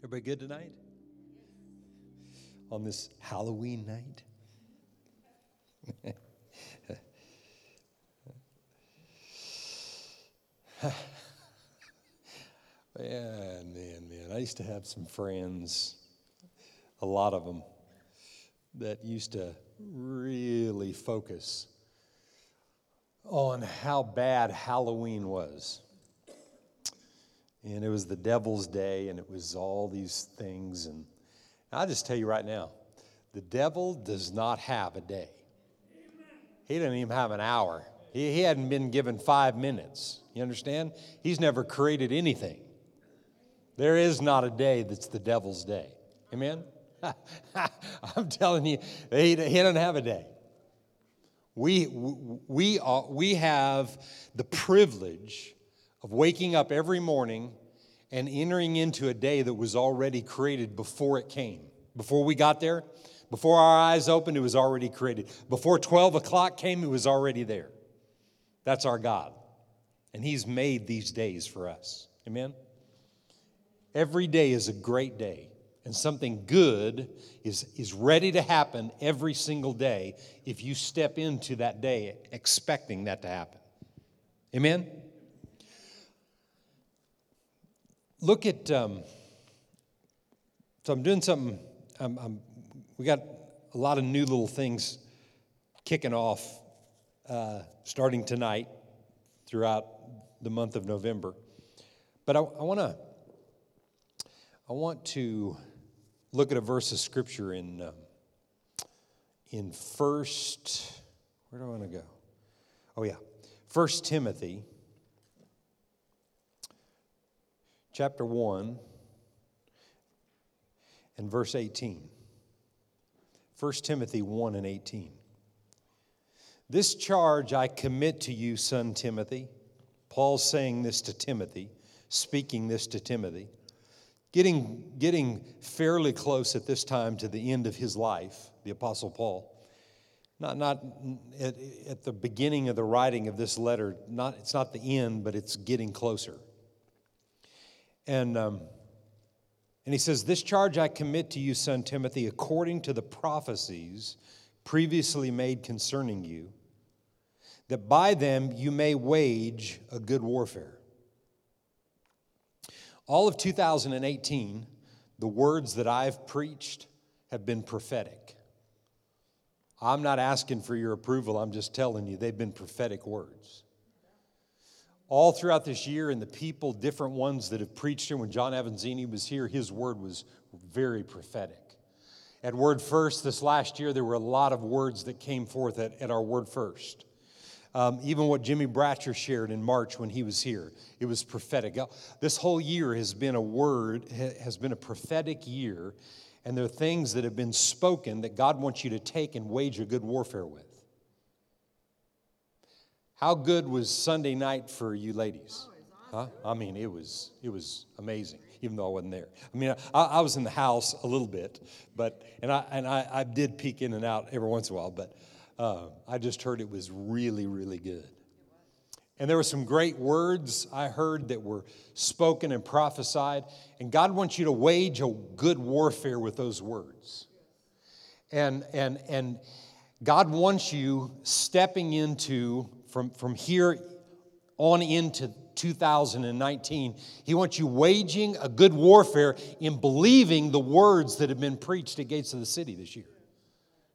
Everybody good tonight? On this Halloween night? man, man, man. I used to have some friends, a lot of them, that used to really focus on how bad Halloween was. And it was the devil's day, and it was all these things. And I'll just tell you right now the devil does not have a day, he doesn't even have an hour. He, he hadn't been given five minutes. You understand? He's never created anything. There is not a day that's the devil's day. Amen? I'm telling you, he, he doesn't have a day. We, we, are, we have the privilege of waking up every morning and entering into a day that was already created before it came. Before we got there, before our eyes opened, it was already created. Before 12 o'clock came, it was already there. That's our God. And He's made these days for us. Amen? Every day is a great day, and something good is, is ready to happen every single day if you step into that day expecting that to happen. Amen? Look at, um, so I'm doing something, I'm, I'm, we got a lot of new little things kicking off uh, starting tonight throughout the month of November. But I, I want to I want to look at a verse of scripture in um, in first where do I want to go? Oh yeah, First Timothy chapter 1 and verse 18. 1 Timothy 1 and 18. This charge I commit to you, son Timothy. Paul's saying this to Timothy, speaking this to Timothy. Getting, getting fairly close at this time to the end of his life, the Apostle Paul. Not, not at, at the beginning of the writing of this letter, not, it's not the end, but it's getting closer. And, um, and he says, This charge I commit to you, son Timothy, according to the prophecies previously made concerning you, that by them you may wage a good warfare. All of 2018, the words that I've preached have been prophetic. I'm not asking for your approval, I'm just telling you, they've been prophetic words all throughout this year, and the people, different ones that have preached here. When John Avanzini was here, his word was very prophetic. At Word First this last year, there were a lot of words that came forth at, at our Word First. Um, even what Jimmy Bratcher shared in March when he was here, it was prophetic. This whole year has been a word, has been a prophetic year, and there are things that have been spoken that God wants you to take and wage a good warfare with. How good was Sunday night for you ladies? Huh? I mean, it was it was amazing, even though I wasn't there. I mean, I, I was in the house a little bit, but and I and I, I did peek in and out every once in a while, but uh, I just heard it was really really good. And there were some great words I heard that were spoken and prophesied, and God wants you to wage a good warfare with those words. And and and God wants you stepping into from, from here on into 2019. He wants you waging a good warfare in believing the words that have been preached at Gates of the City this year.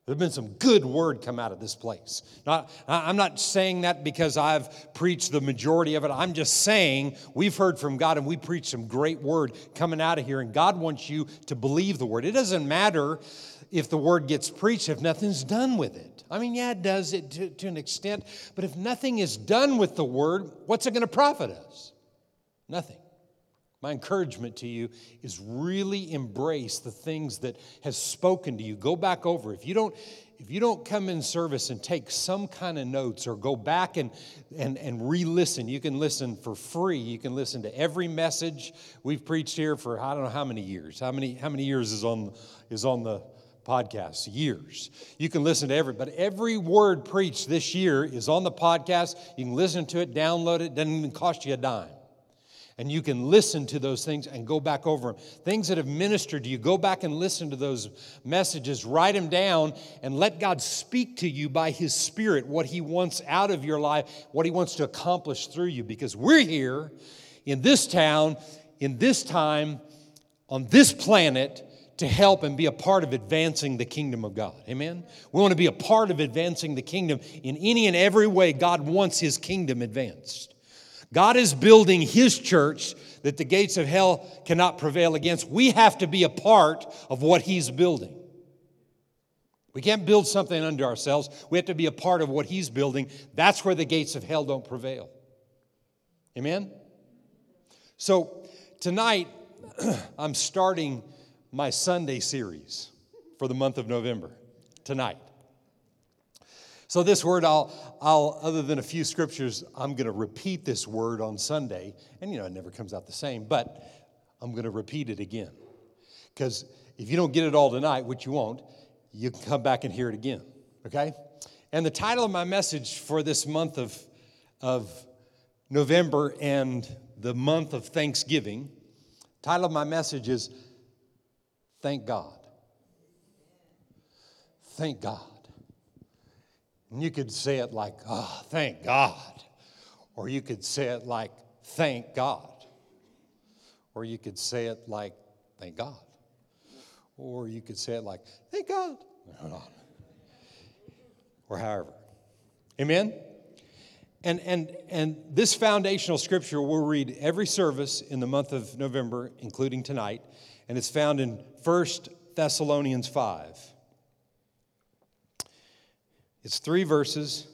There's been some good word come out of this place. Not, I'm not saying that because I've preached the majority of it. I'm just saying we've heard from God and we preached some great word coming out of here, and God wants you to believe the word. It doesn't matter if the word gets preached if nothing's done with it. I mean, yeah, it does it to, to an extent, but if nothing is done with the word, what's it going to profit us? Nothing. My encouragement to you is really embrace the things that has spoken to you. Go back over. If you don't, if you don't come in service and take some kind of notes or go back and, and, and re-listen, you can listen for free. You can listen to every message we've preached here for I don't know how many years. How many, how many years is on, is on the podcasts, years. You can listen to every, but every word preached this year is on the podcast. You can listen to it, download it, doesn't even cost you a dime. And you can listen to those things and go back over them. Things that have ministered to you, go back and listen to those messages, write them down, and let God speak to you by His Spirit what He wants out of your life, what He wants to accomplish through you. Because we're here in this town, in this time, on this planet to help and be a part of advancing the kingdom of God. Amen? We want to be a part of advancing the kingdom in any and every way God wants His kingdom advanced. God is building His church that the gates of hell cannot prevail against. We have to be a part of what He's building. We can't build something unto ourselves. We have to be a part of what He's building. That's where the gates of hell don't prevail. Amen? So, tonight, I'm starting my Sunday series for the month of November. Tonight. So, this word, I'll, I'll, other than a few scriptures, I'm going to repeat this word on Sunday. And, you know, it never comes out the same, but I'm going to repeat it again. Because if you don't get it all tonight, which you won't, you can come back and hear it again, okay? And the title of my message for this month of, of November and the month of Thanksgiving, title of my message is Thank God. Thank God. And you could say it like, oh, thank God. Or you could say it like, thank God. Or you could say it like, thank God. Or you could say it like, thank God. Or however. Amen? And, and, and this foundational scripture we'll read every service in the month of November, including tonight, and it's found in 1 Thessalonians 5. It's three verses,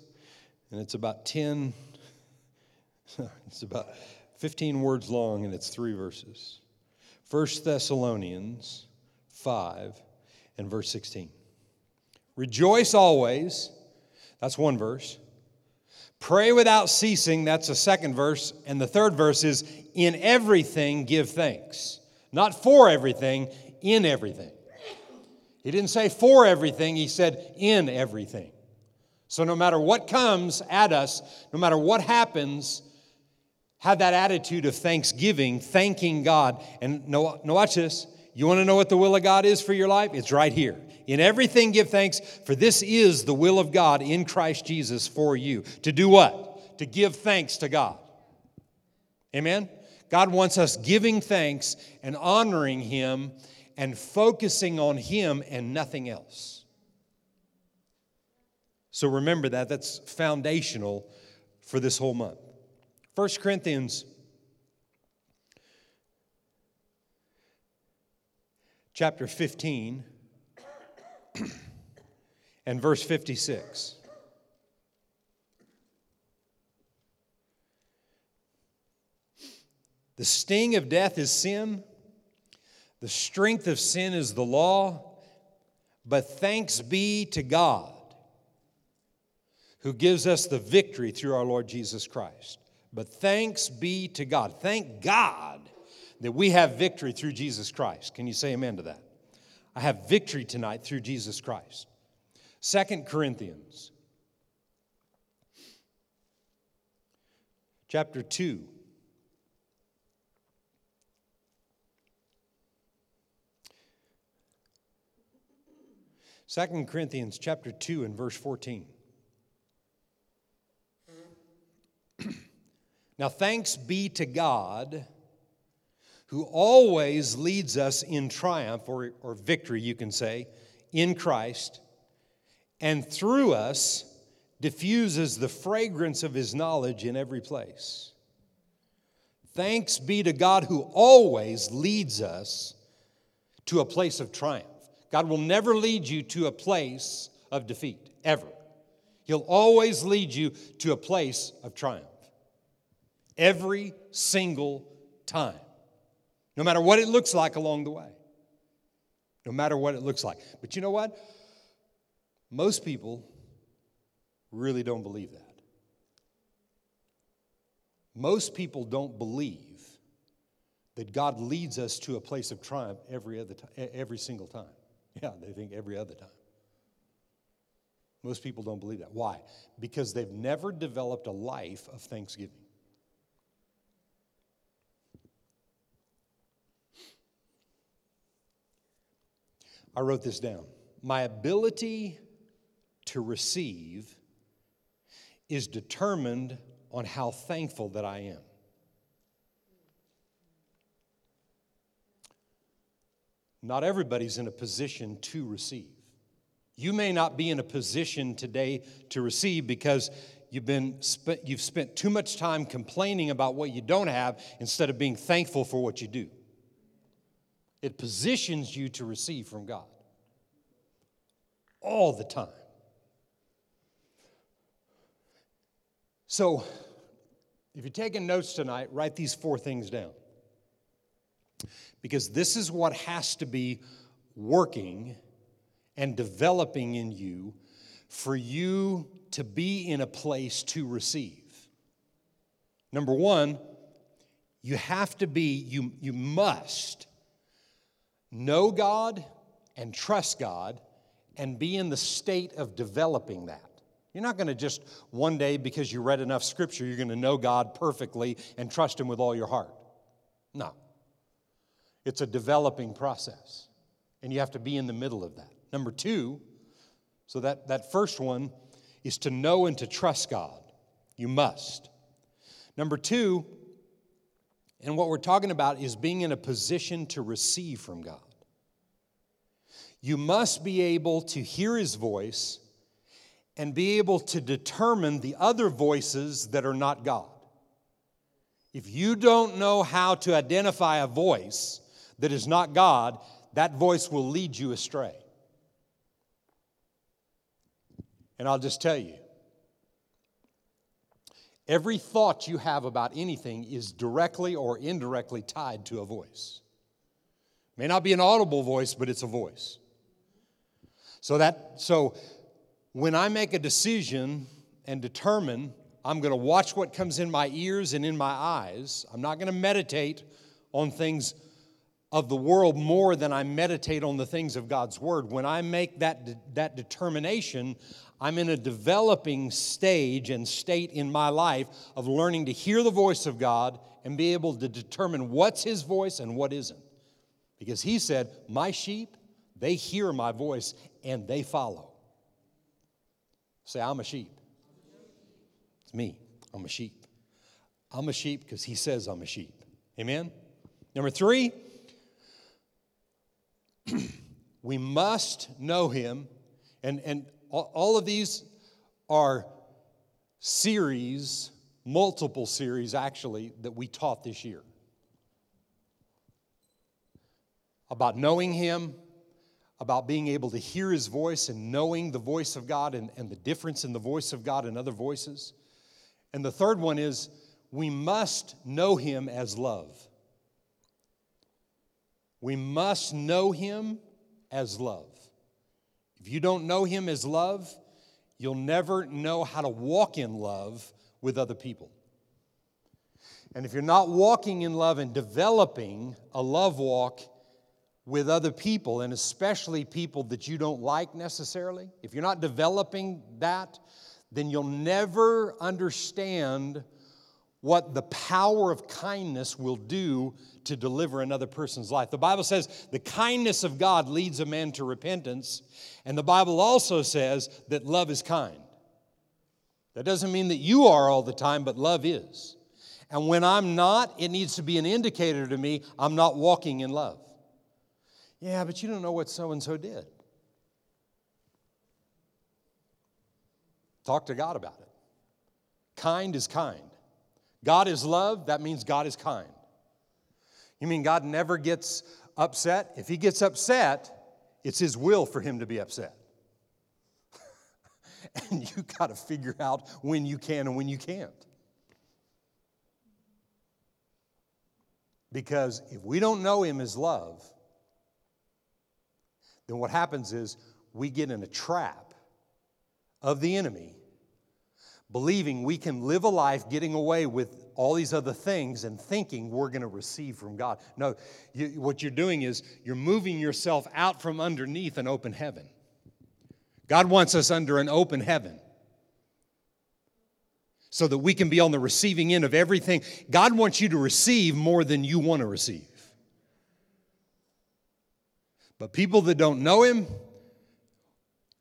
and it's about 10, it's about 15 words long, and it's three verses. 1 Thessalonians 5 and verse 16. Rejoice always, that's one verse. Pray without ceasing, that's a second verse. And the third verse is, in everything give thanks. Not for everything, in everything. He didn't say for everything, he said in everything. So, no matter what comes at us, no matter what happens, have that attitude of thanksgiving, thanking God. And no, no, watch this. You want to know what the will of God is for your life? It's right here. In everything, give thanks, for this is the will of God in Christ Jesus for you. To do what? To give thanks to God. Amen? God wants us giving thanks and honoring Him and focusing on Him and nothing else. So remember that. That's foundational for this whole month. 1 Corinthians chapter 15 and verse 56. The sting of death is sin. The strength of sin is the law. But thanks be to God who gives us the victory through our Lord Jesus Christ. But thanks be to God. Thank God that we have victory through Jesus Christ. Can you say amen to that? I have victory tonight through Jesus Christ. Second Corinthians chapter 2 Second Corinthians chapter 2 and verse 14 now, thanks be to God who always leads us in triumph or, or victory, you can say, in Christ, and through us diffuses the fragrance of his knowledge in every place. Thanks be to God who always leads us to a place of triumph. God will never lead you to a place of defeat, ever. He'll always lead you to a place of triumph. Every single time. No matter what it looks like along the way. No matter what it looks like. But you know what? Most people really don't believe that. Most people don't believe that God leads us to a place of triumph every other every single time. Yeah, they think every other time. Most people don't believe that. Why? Because they've never developed a life of thanksgiving. I wrote this down. My ability to receive is determined on how thankful that I am. Not everybody's in a position to receive. You may not be in a position today to receive because you've been you've spent too much time complaining about what you don't have instead of being thankful for what you do. It positions you to receive from God all the time. So, if you're taking notes tonight, write these four things down. Because this is what has to be working and developing in you for you to be in a place to receive. Number one, you have to be, you, you must know God and trust God and be in the state of developing that. You're not going to just one day, because you read enough scripture, you're going to know God perfectly and trust Him with all your heart. No. It's a developing process, and you have to be in the middle of that. Number two, so that, that first one is to know and to trust God. You must. Number two, and what we're talking about is being in a position to receive from God. You must be able to hear His voice and be able to determine the other voices that are not God. If you don't know how to identify a voice that is not God, that voice will lead you astray. And I'll just tell you every thought you have about anything is directly or indirectly tied to a voice. May not be an audible voice, but it's a voice. So that so when I make a decision and determine I'm going to watch what comes in my ears and in my eyes, I'm not going to meditate on things of the world more than I meditate on the things of God's Word. When I make that, de- that determination, I'm in a developing stage and state in my life of learning to hear the voice of God and be able to determine what's His voice and what isn't. Because He said, My sheep, they hear my voice and they follow. Say, I'm a sheep. It's me. I'm a sheep. I'm a sheep because he says I'm a sheep. Amen? Number three, we must know him. And, and all of these are series, multiple series actually, that we taught this year about knowing him, about being able to hear his voice and knowing the voice of God and, and the difference in the voice of God and other voices. And the third one is we must know him as love. We must know him as love. If you don't know him as love, you'll never know how to walk in love with other people. And if you're not walking in love and developing a love walk with other people, and especially people that you don't like necessarily, if you're not developing that, then you'll never understand what the power of kindness will do to deliver another person's life. The Bible says the kindness of God leads a man to repentance, and the Bible also says that love is kind. That doesn't mean that you are all the time, but love is. And when I'm not, it needs to be an indicator to me I'm not walking in love. Yeah, but you don't know what so and so did. Talk to God about it. Kind is kind. God is love, that means God is kind. You mean God never gets upset? If He gets upset, it's His will for Him to be upset. and you got to figure out when you can and when you can't. Because if we don't know Him as love, then what happens is we get in a trap of the enemy, believing we can live a life getting away with all these other things and thinking we're going to receive from God. No, you, what you're doing is you're moving yourself out from underneath an open heaven. God wants us under an open heaven so that we can be on the receiving end of everything. God wants you to receive more than you want to receive. But people that don't know Him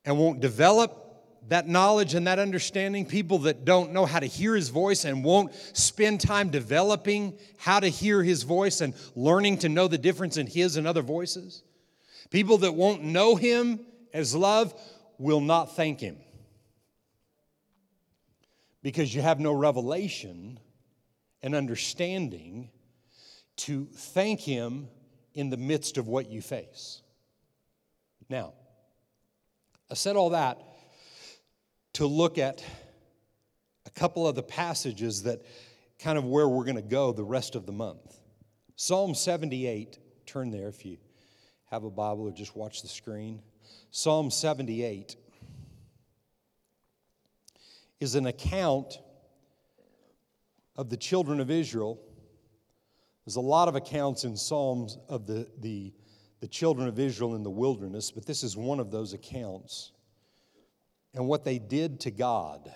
and won't develop that knowledge and that understanding, people that don't know how to hear His voice and won't spend time developing how to hear His voice and learning to know the difference in His and other voices, people that won't know Him as love will not thank Him because you have no revelation and understanding to thank Him in the midst of what you face. Now, I said all that to look at a couple of the passages that kind of where we're going to go the rest of the month. Psalm 78, turn there if you have a Bible or just watch the screen. Psalm 78 is an account of the children of Israel. There's a lot of accounts in Psalms of the, the, the children of Israel in the wilderness, but this is one of those accounts. And what they did to God.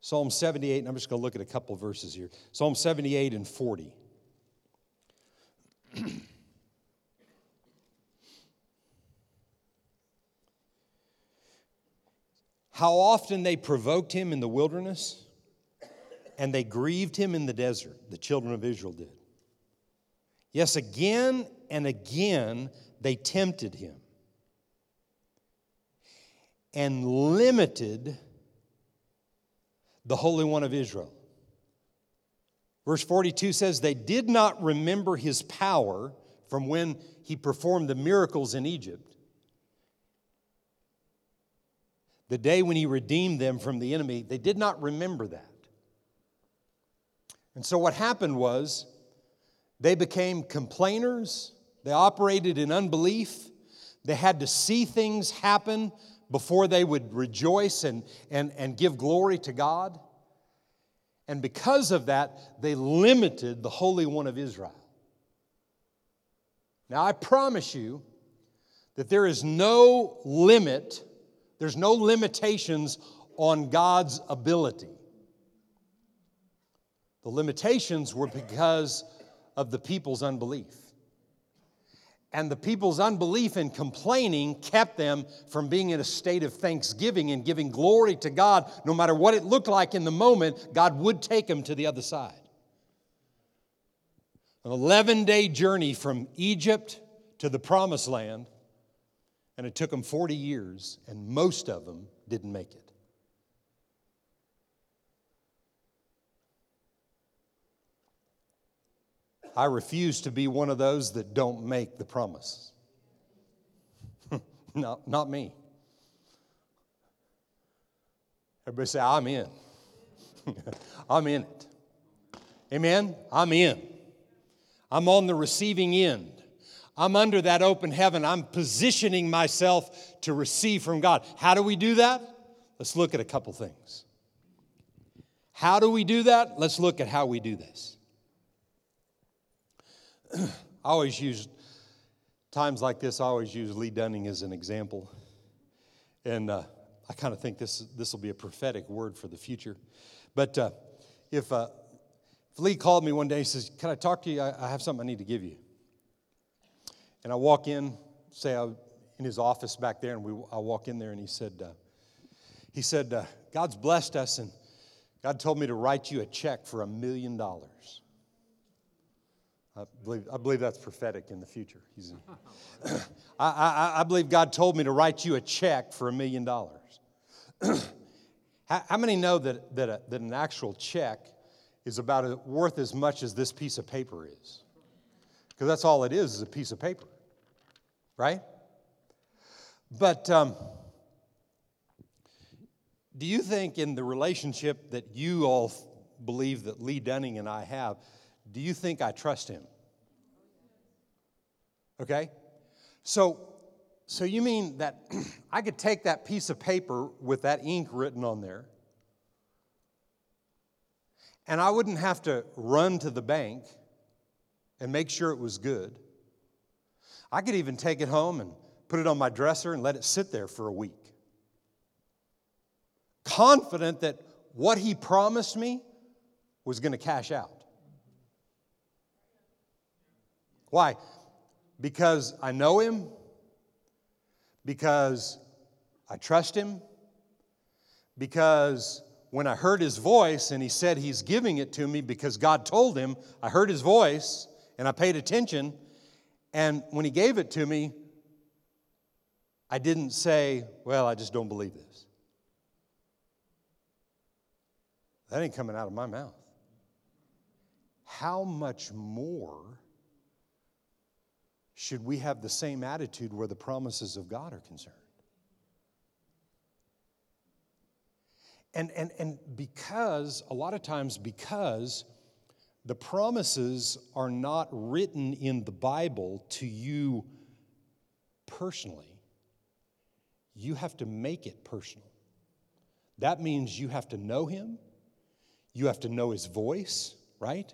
Psalm 78, and I'm just going to look at a couple verses here. Psalm 78 and 40. How often they provoked him in the wilderness and they grieved him in the desert, the children of Israel did. Yes, again and again they tempted him and limited the Holy One of Israel. Verse 42 says, They did not remember his power from when he performed the miracles in Egypt the day when he redeemed them from the enemy, they did not remember that. And so what happened was they became complainers, they operated in unbelief, they had to see things happen before they would rejoice and, and, and give glory to God. And because of that, they limited the Holy One of Israel. Now, I promise you that there is no limit there's no limitations on God's ability. The limitations were because of the people's unbelief. And the people's unbelief and complaining kept them from being in a state of thanksgiving and giving glory to God. No matter what it looked like in the moment, God would take them to the other side. An 11 day journey from Egypt to the promised land and it took them 40 years, and most of them didn't make it. I refuse to be one of those that don't make the promise. no, not me. Everybody say, I'm in. I'm in it. Amen? I'm in. I'm on the receiving end. I'm under that open heaven. I'm positioning myself to receive from God. How do we do that? Let's look at a couple things. How do we do that? Let's look at how we do this. I always use times like this, I always use Lee Dunning as an example. And uh, I kind of think this, this will be a prophetic word for the future. But uh, if, uh, if Lee called me one day, he says, Can I talk to you? I, I have something I need to give you. And I walk in, say I in his office back there, and we, I walk in there, and he said, uh, he said, uh, God's blessed us, and God told me to write you a check for a million dollars. I believe, I believe that's prophetic in the future. I, I, I believe God told me to write you a check for a million dollars. How many know that, that, a, that an actual check is about a, worth as much as this piece of paper is? Because that's all it is, is a piece of paper right? But um, do you think in the relationship that you all believe that Lee Dunning and I have, do you think I trust him? Okay? So, so you mean that I could take that piece of paper with that ink written on there, and I wouldn't have to run to the bank and make sure it was good. I could even take it home and put it on my dresser and let it sit there for a week. Confident that what he promised me was going to cash out. Why? because I know Him, because I trust Him, because when I heard His voice and He said He's giving it to me because God told Him, I heard His voice and I paid attention. And when He gave it to me, I didn't say, Well, I just don't believe this. That ain't coming out of my mouth. How much more should we have the same attitude where the promises of God are concerned? And, and, and because, a lot of times, because the promises are not written in the Bible to you personally, you have to make it personal. That means you have to know Him, you have to know His voice, right?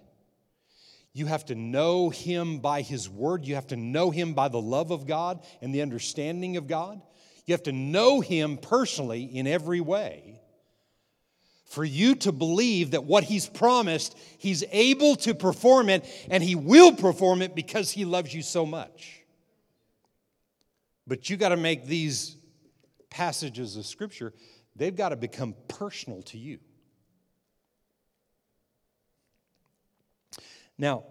You have to know Him by His Word. You have to know Him by the love of God and the understanding of God. You have to know Him personally in every way for you to believe that what He's promised, He's able to perform it, and He will perform it because He loves you so much. But you got to make these passages of Scripture, they've got to become personal to you. Now,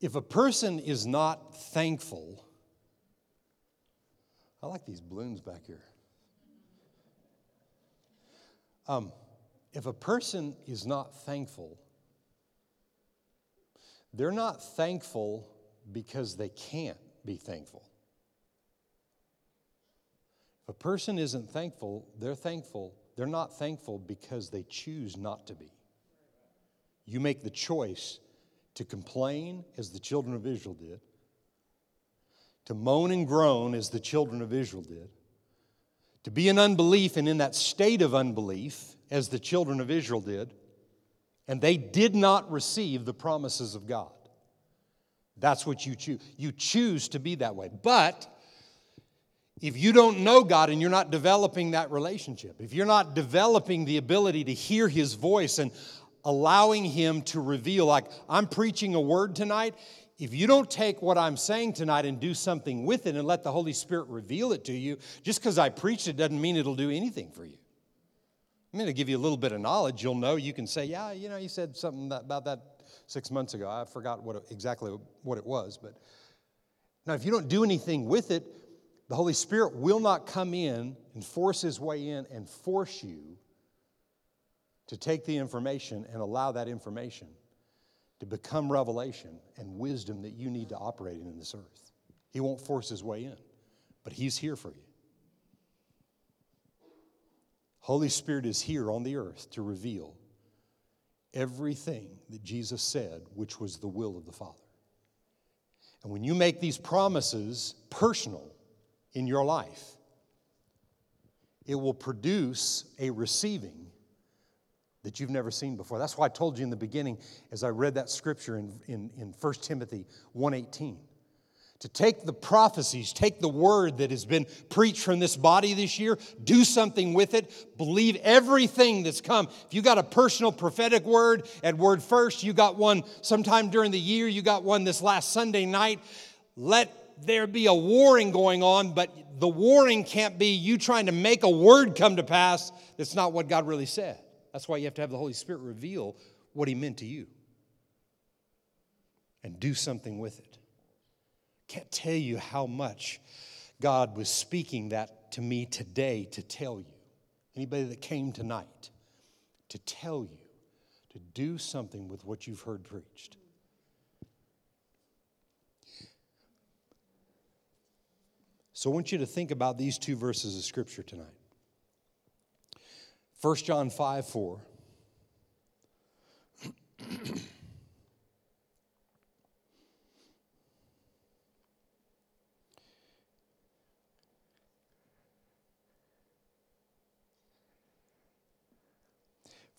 if a person is not thankful, I like these balloons back here. Um, if a person is not thankful, they're not thankful because they can't be thankful. If a person isn't thankful, they're thankful they're not thankful because they choose not to be. You make the choice to complain, as the children of Israel did, to moan and groan, as the children of Israel did, to be in unbelief and in that state of unbelief, as the children of Israel did, and they did not receive the promises of God. That's what you choose. You choose to be that way. But if you don't know God and you're not developing that relationship, if you're not developing the ability to hear His voice and allowing Him to reveal, like I'm preaching a word tonight, if you don't take what I'm saying tonight and do something with it and let the Holy Spirit reveal it to you, just because I preached it doesn't mean it'll do anything for you. I'm going to give you a little bit of knowledge. You'll know. You can say, "Yeah, you know, you said something about that six months ago. I forgot what exactly what it was." But now, if you don't do anything with it, the Holy Spirit will not come in and force his way in and force you to take the information and allow that information to become revelation and wisdom that you need to operate in this earth. He won't force his way in, but he's here for you. Holy Spirit is here on the earth to reveal everything that Jesus said, which was the will of the Father. And when you make these promises personal, in your life. It will produce a receiving that you've never seen before. That's why I told you in the beginning as I read that scripture in, in, in 1 Timothy 1.18 to take the prophecies, take the word that has been preached from this body this year, do something with it, believe everything that's come. If you got a personal prophetic word at Word First, you got one sometime during the year, you got one this last Sunday night, let there be a warring going on, but the warring can't be you trying to make a word come to pass that's not what God really said. That's why you have to have the Holy Spirit reveal what He meant to you and do something with it. Can't tell you how much God was speaking that to me today to tell you. Anybody that came tonight to tell you to do something with what you've heard preached. So I want you to think about these two verses of Scripture tonight. 1 John 5 4.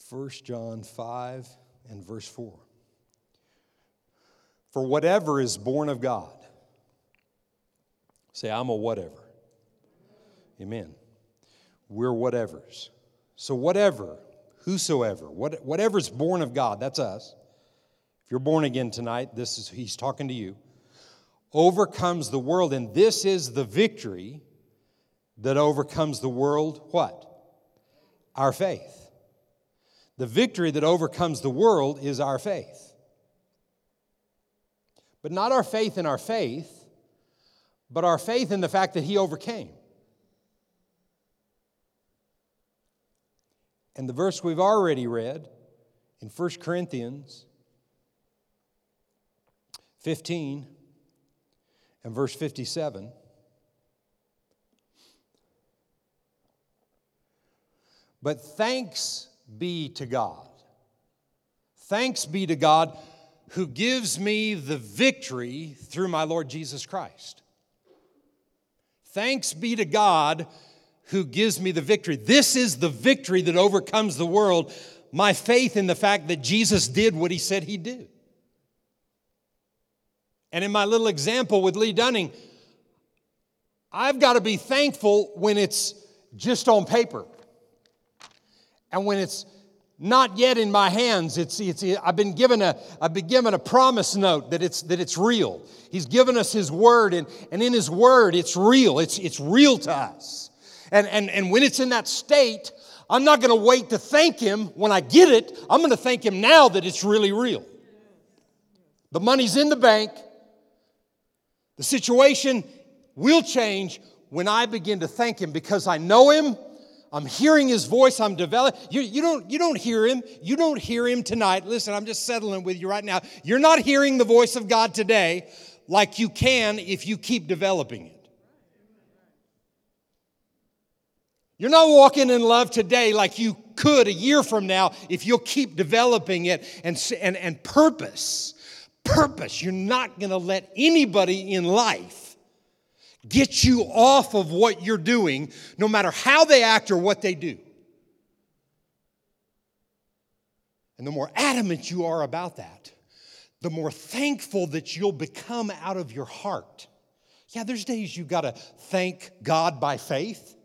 First John 5 and verse 4. For whatever is born of God Say, I'm a whatever. Amen. We're whatevers. So, whatever, whosoever, what, whatever's born of God, that's us. If you're born again tonight, this is he's talking to you. Overcomes the world, and this is the victory that overcomes the world. What? Our faith. The victory that overcomes the world is our faith. But not our faith in our faith, but our faith in the fact that He overcame. And the verse we've already read in 1 Corinthians 15 and verse 57. But thanks be to God. Thanks be to God who gives me the victory through my Lord Jesus Christ. Thanks be to God who gives me the victory. This is the victory that overcomes the world. My faith in the fact that Jesus did what he said he'd do. And in my little example with Lee Dunning, I've got to be thankful when it's just on paper. And when it's not yet in my hands. It's, it's, I've, been given a, I've been given a promise note that it's, that it's real. He's given us His Word, and, and in His Word, it's real. It's, it's real to us. And, and, and when it's in that state, I'm not going to wait to thank Him when I get it. I'm going to thank Him now that it's really real. The money's in the bank. The situation will change when I begin to thank Him because I know Him I'm hearing his voice. I'm developing. You, you, don't, you don't hear him. You don't hear him tonight. Listen, I'm just settling with you right now. You're not hearing the voice of God today like you can if you keep developing it. You're not walking in love today like you could a year from now if you'll keep developing it and, and, and purpose. Purpose. You're not going to let anybody in life get you off of what you're doing, no matter how they act or what they do. And the more adamant you are about that, the more thankful that you'll become out of your heart. Yeah, there's days you got to thank God by faith.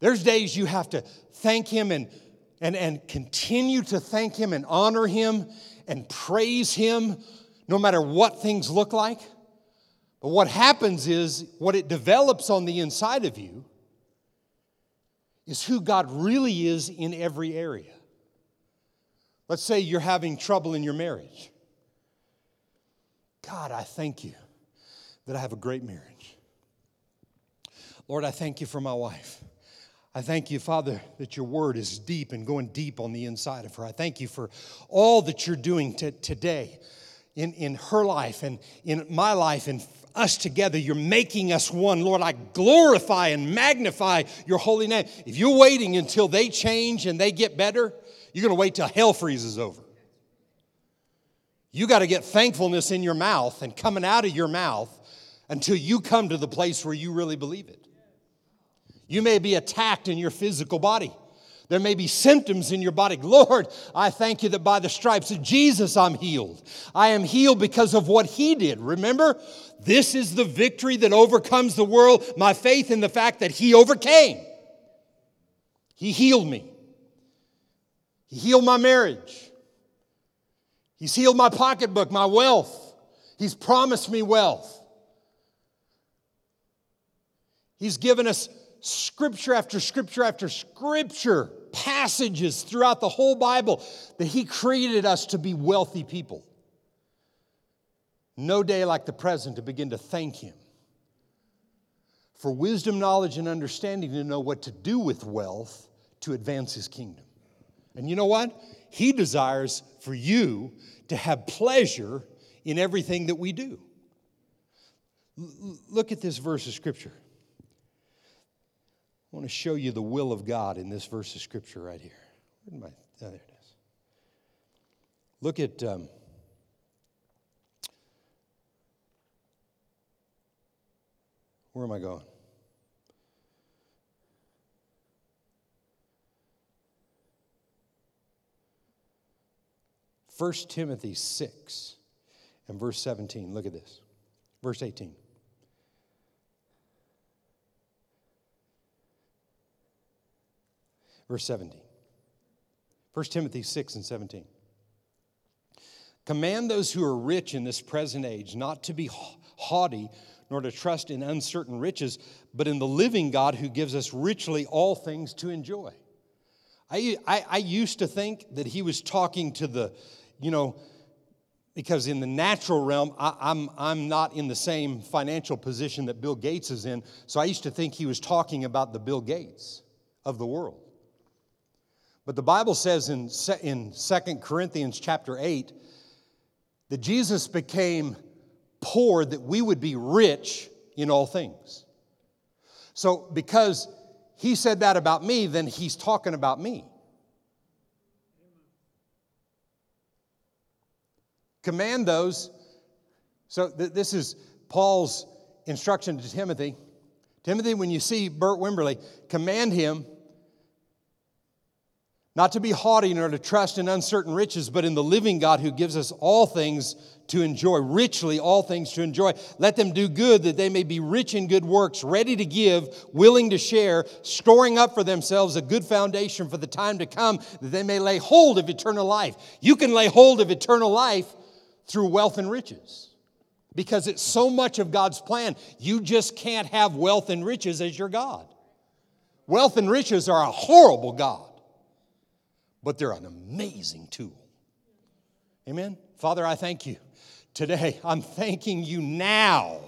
There's days you have to thank Him and, and, and continue to thank Him and honor Him and praise Him no matter what things look like. But what happens is, what it develops on the inside of you is who God really is in every area. Let's say you're having trouble in your marriage. God, I thank you that I have a great marriage. Lord, I thank you for my wife. I thank you, Father, that your word is deep and going deep on the inside of her. I thank you for all that you're doing to, today in, in her life and in my life and us together. You're making us one. Lord, I glorify and magnify your holy name. If you're waiting until they change and they get better, you're going to wait till hell freezes over. You got to get thankfulness in your mouth and coming out of your mouth until you come to the place where you really believe it. You may be attacked in your physical body. There may be symptoms in your body. Lord, I thank you that by the stripes of Jesus I'm healed. I am healed because of what he did. Remember, this is the victory that overcomes the world. My faith in the fact that he overcame. He healed me. He healed my marriage. He's healed my pocketbook, my wealth. He's promised me wealth. He's given us scripture after scripture after scripture passages throughout the whole Bible that He created us to be wealthy people. No day like the present to begin to thank Him for wisdom, knowledge, and understanding to know what to do with wealth to advance His kingdom. And you know what? He desires for you to have pleasure in everything that we do. L- look at this verse of Scripture. I want to show you the will of God in this verse of scripture right here. Where I? Oh, there it is. Look at. Um, where am I going? First Timothy 6 and verse 17. Look at this. Verse 18. Verse 17. 1 Timothy 6 and 17. Command those who are rich in this present age not to be haughty, nor to trust in uncertain riches, but in the living God who gives us richly all things to enjoy. I, I, I used to think that he was talking to the, you know, because in the natural realm, I, I'm, I'm not in the same financial position that Bill Gates is in. So I used to think he was talking about the Bill Gates of the world. But the Bible says in, in 2 Corinthians chapter 8 that Jesus became poor that we would be rich in all things. So, because he said that about me, then he's talking about me. Command those. So, th- this is Paul's instruction to Timothy. Timothy, when you see Bert Wimberly, command him not to be haughty nor to trust in uncertain riches, but in the living God who gives us all things to enjoy, richly all things to enjoy. Let them do good that they may be rich in good works, ready to give, willing to share, storing up for themselves a good foundation for the time to come, that they may lay hold of eternal life. You can lay hold of eternal life through wealth and riches because it's so much of God's plan. You just can't have wealth and riches as your God. Wealth and riches are a horrible God but they're an amazing tool. Amen? Father, I thank you. Today, I'm thanking you now.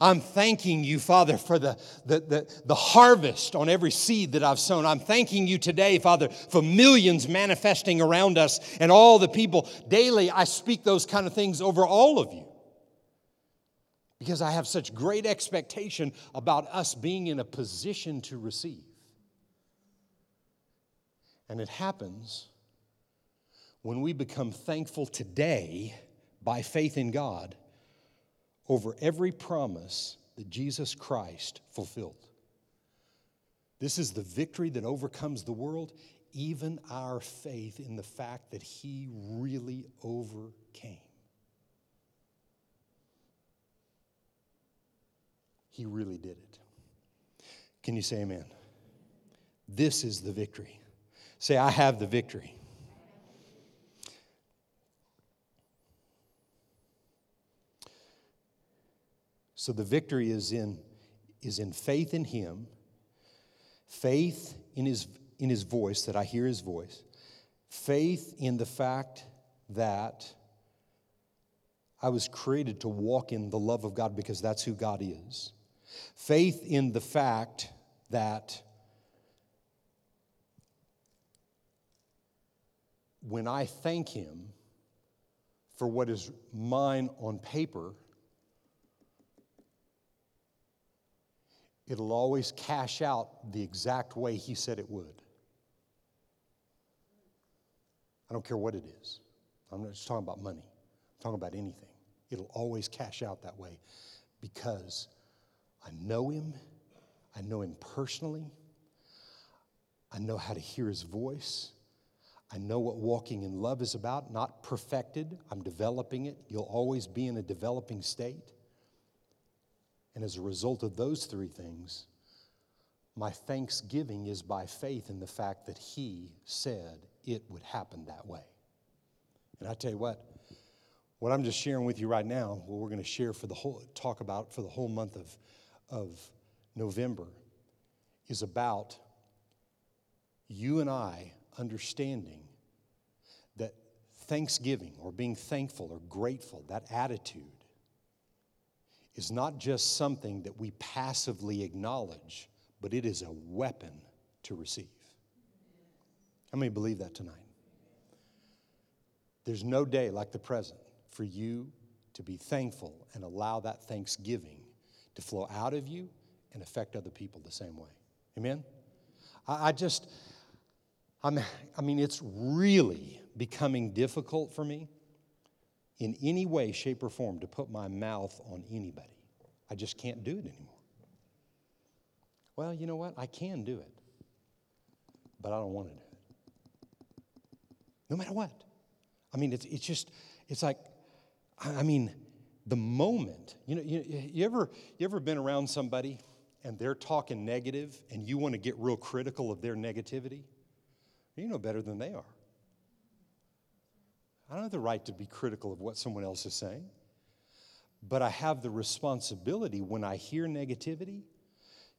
I'm thanking you, Father, for the, the, the, the, harvest on every seed that I've sown. I'm thanking you today, Father, for millions manifesting around us and all the people. Daily, I speak those kind of things over all of you because I have such great expectation about us being in a position to receive. And it happens when we become thankful today by faith in God over every promise that Jesus Christ fulfilled. This is the victory that overcomes the world, even our faith in the fact that He really overcame. He really did it. Can you say amen? This is the victory. Say, I have the victory. So the victory is in, is in faith in Him, faith in his, in his voice, that I hear His voice, faith in the fact that I was created to walk in the love of God because that's who God is, faith in the fact that when I thank Him for what is mine on paper, it'll always cash out the exact way He said it would. I don't care what it is. I'm not just talking about money, I'm talking about anything. It'll always cash out that way because I know Him, I know Him personally, I know how to hear His voice. I know what walking in love is about, not perfected. I'm developing it. You'll always be in a developing state. And as a result of those three things, my thanksgiving is by faith in the fact that He said it would happen that way. And I tell you what, what I'm just sharing with you right now, what we're going to share for the whole, talk about for the whole month of, of November, is about you and I understanding thanksgiving or being thankful or grateful, that attitude, is not just something that we passively acknowledge, but it is a weapon to receive. How many believe that tonight? There's no day like the present for you to be thankful and allow that thanksgiving to flow out of you and affect other people the same way. Amen? I, I just, I'm, I mean, it's really becoming difficult for me in any way, shape, or form to put my mouth on anybody. I just can't do it anymore. Well, you know what? I can do it, but I don't want to do it. No matter what. I mean, it's, it's just, it's like, I mean, the moment, you know, you, you, ever, you ever been around somebody and they're talking negative and you want to get real critical of their negativity, you know better than they are. I don't have the right to be critical of what someone else is saying, but I have the responsibility when I hear negativity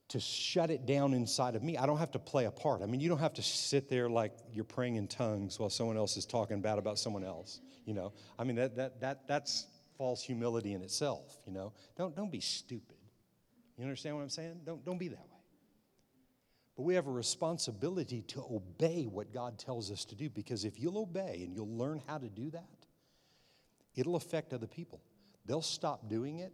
to shut it down inside of me. I don't have to play a part. I mean, you don't have to sit there like you're praying in tongues while someone else is talking bad about someone else. You know, I mean that that that that's false humility in itself. You know, don't don't be stupid. You understand what I'm saying? Don't don't be that way. But we have a responsibility to obey what God tells us to do because if you'll obey and you'll learn how to do that, it'll affect other people. They'll stop doing it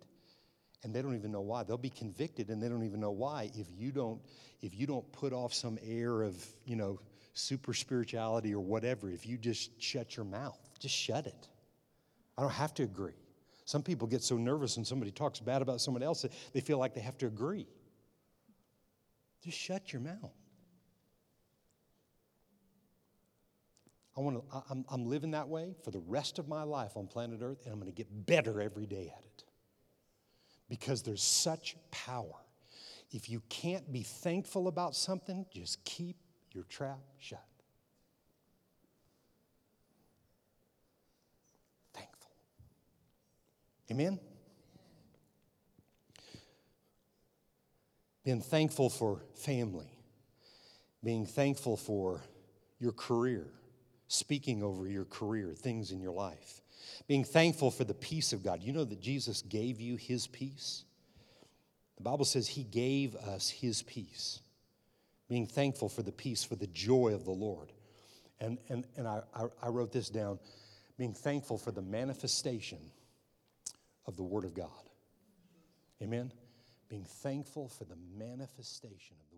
and they don't even know why. They'll be convicted and they don't even know why if you don't if you don't put off some air of, you know, super spirituality or whatever, if you just shut your mouth, just shut it. I don't have to agree. Some people get so nervous when somebody talks bad about someone else they feel like they have to agree. Just shut your mouth. I want to, I'm, I'm living that way for the rest of my life on planet Earth, and I'm going to get better every day at it because there's such power. If you can't be thankful about something, just keep your trap shut. Thankful. Amen? Being thankful for family, being thankful for your career, speaking over your career, things in your life, being thankful for the peace of God. You know that Jesus gave you his peace? The Bible says he gave us his peace. Being thankful for the peace, for the joy of the Lord. And, and, and I, I wrote this down being thankful for the manifestation of the Word of God. Amen? Being thankful for the manifestation of